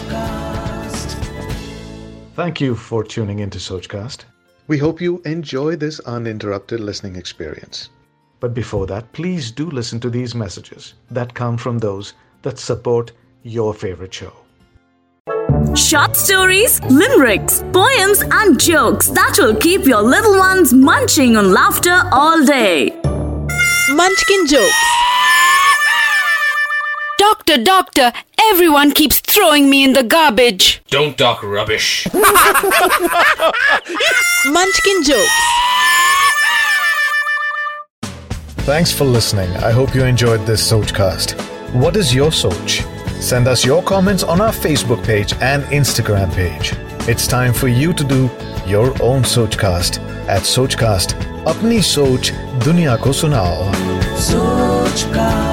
Sochcast. Thank you for tuning into Sochcast. We hope you enjoy this uninterrupted listening experience. But before that, please do listen to these messages that come from those that support your favorite show. Short stories, limericks, poems, and jokes that will keep your little ones munching on laughter all day. Munchkin jokes. Doctor, doctor, Everyone keeps throwing me in the garbage. Don't talk rubbish. Munchkin jokes. Thanks for listening. I hope you enjoyed this Sochcast. What is your Soch? Send us your comments on our Facebook page and Instagram page. It's time for you to do your own Sochcast at Sochcast. Apni Soch Dunya Ko Sunao. Sochcast.